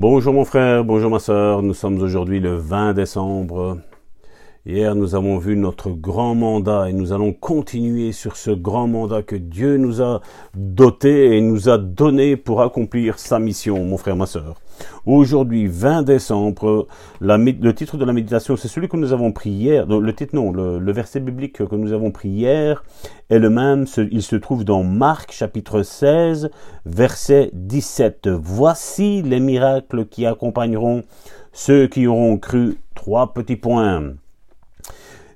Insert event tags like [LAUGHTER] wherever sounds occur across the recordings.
Bonjour mon frère, bonjour ma soeur, nous sommes aujourd'hui le 20 décembre. Hier nous avons vu notre grand mandat et nous allons continuer sur ce grand mandat que Dieu nous a doté et nous a donné pour accomplir sa mission, mon frère, ma soeur. Aujourd'hui, 20 décembre, le titre de la méditation, c'est celui que nous avons pris hier. Le titre, non, le, verset biblique que nous avons pris hier est le même. Il se trouve dans Marc, chapitre 16, verset 17. Voici les miracles qui accompagneront ceux qui auront cru. Trois petits points.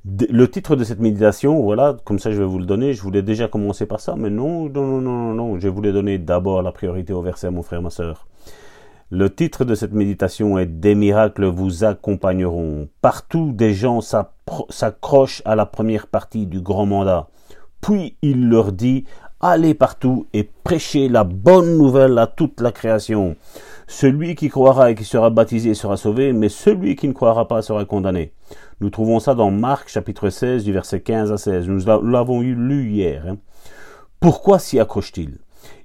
Le titre de cette méditation, voilà, comme ça je vais vous le donner. Je voulais déjà commencer par ça, mais non, non, non, non, non. Je voulais donner d'abord la priorité au verset, mon frère, ma soeur. Le titre de cette méditation est Des miracles vous accompagneront. Partout, des gens s'accrochent à la première partie du grand mandat. Puis il leur dit Allez partout et prêchez la bonne nouvelle à toute la création. Celui qui croira et qui sera baptisé sera sauvé, mais celui qui ne croira pas sera condamné. Nous trouvons ça dans Marc chapitre 16 du verset 15 à 16. Nous l'avons lu hier. Hein. Pourquoi s'y accrochent-ils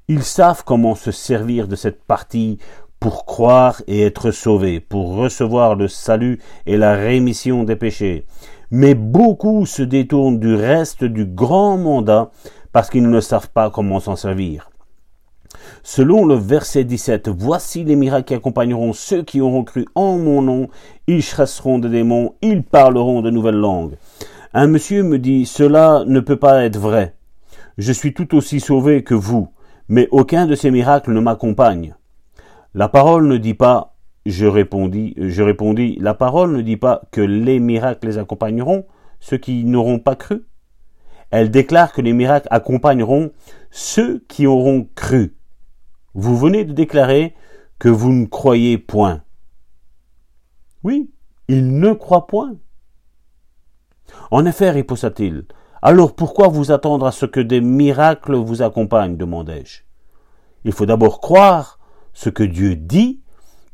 Ils savent comment se servir de cette partie pour croire et être sauvés, pour recevoir le salut et la rémission des péchés. Mais beaucoup se détournent du reste du grand mandat parce qu'ils ne savent pas comment s'en servir. Selon le verset 17, Voici les miracles qui accompagneront ceux qui auront cru en mon nom, ils chasseront des démons, ils parleront de nouvelles langues. Un monsieur me dit, Cela ne peut pas être vrai. Je suis tout aussi sauvé que vous, mais aucun de ces miracles ne m'accompagne. La parole ne dit pas, je répondis, je répondis, la parole ne dit pas que les miracles les accompagneront, ceux qui n'auront pas cru. Elle déclare que les miracles accompagneront ceux qui auront cru. Vous venez de déclarer que vous ne croyez point. Oui, il ne croit point. En effet, riposta-t-il, alors pourquoi vous attendre à ce que des miracles vous accompagnent demandai-je. Il faut d'abord croire ce que Dieu dit,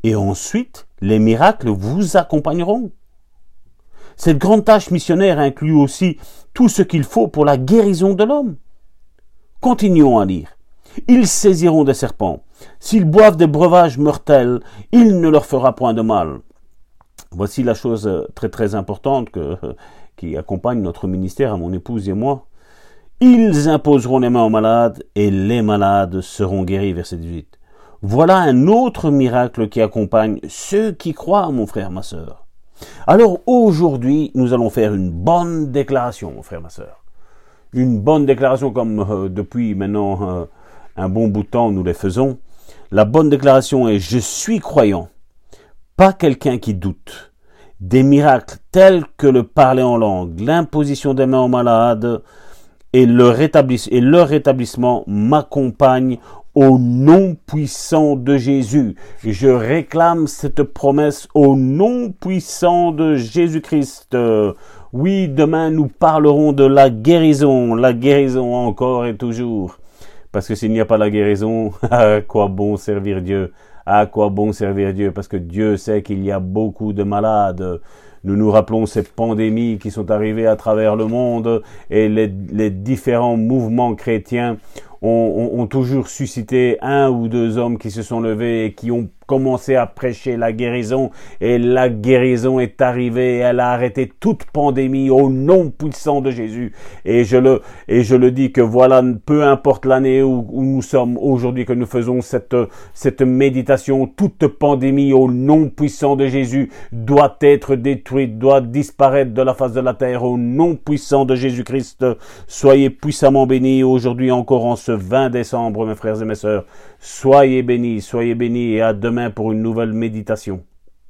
et ensuite les miracles vous accompagneront. Cette grande tâche missionnaire inclut aussi tout ce qu'il faut pour la guérison de l'homme. Continuons à lire. Ils saisiront des serpents. S'ils boivent des breuvages mortels, il ne leur fera point de mal. Voici la chose très très importante [LAUGHS] qui accompagne notre ministère à mon épouse et moi. Ils imposeront les mains aux malades et les malades seront guéris. Verset 18. Voilà un autre miracle qui accompagne ceux qui croient, mon frère, ma sœur. Alors aujourd'hui, nous allons faire une bonne déclaration, mon frère, ma sœur. Une bonne déclaration comme euh, depuis maintenant euh, un bon bout de temps nous les faisons. La bonne déclaration est je suis croyant, pas quelqu'un qui doute. Des miracles tels que le parler en langue, l'imposition des mains aux malades et le, et leur rétablissement m'accompagnent au nom puissant de Jésus. Je réclame cette promesse au nom puissant de Jésus-Christ. Oui, demain nous parlerons de la guérison, la guérison encore et toujours. Parce que s'il n'y a pas la guérison, [LAUGHS] à quoi bon servir Dieu? À quoi bon servir Dieu? Parce que Dieu sait qu'il y a beaucoup de malades. Nous nous rappelons ces pandémies qui sont arrivées à travers le monde et les, les différents mouvements chrétiens ont, toujours suscité un ou deux hommes qui se sont levés et qui ont commencé à prêcher la guérison et la guérison est arrivée, elle a arrêté toute pandémie au nom puissant de Jésus. Et je le, et je le dis que voilà, peu importe l'année où, nous sommes aujourd'hui que nous faisons cette, cette méditation, toute pandémie au nom puissant de Jésus doit être détruite, doit disparaître de la face de la terre au nom puissant de Jésus-Christ. Soyez puissamment bénis aujourd'hui encore en ce 20 décembre, mes frères et mes sœurs. Soyez bénis, soyez bénis et à pour une nouvelle méditation.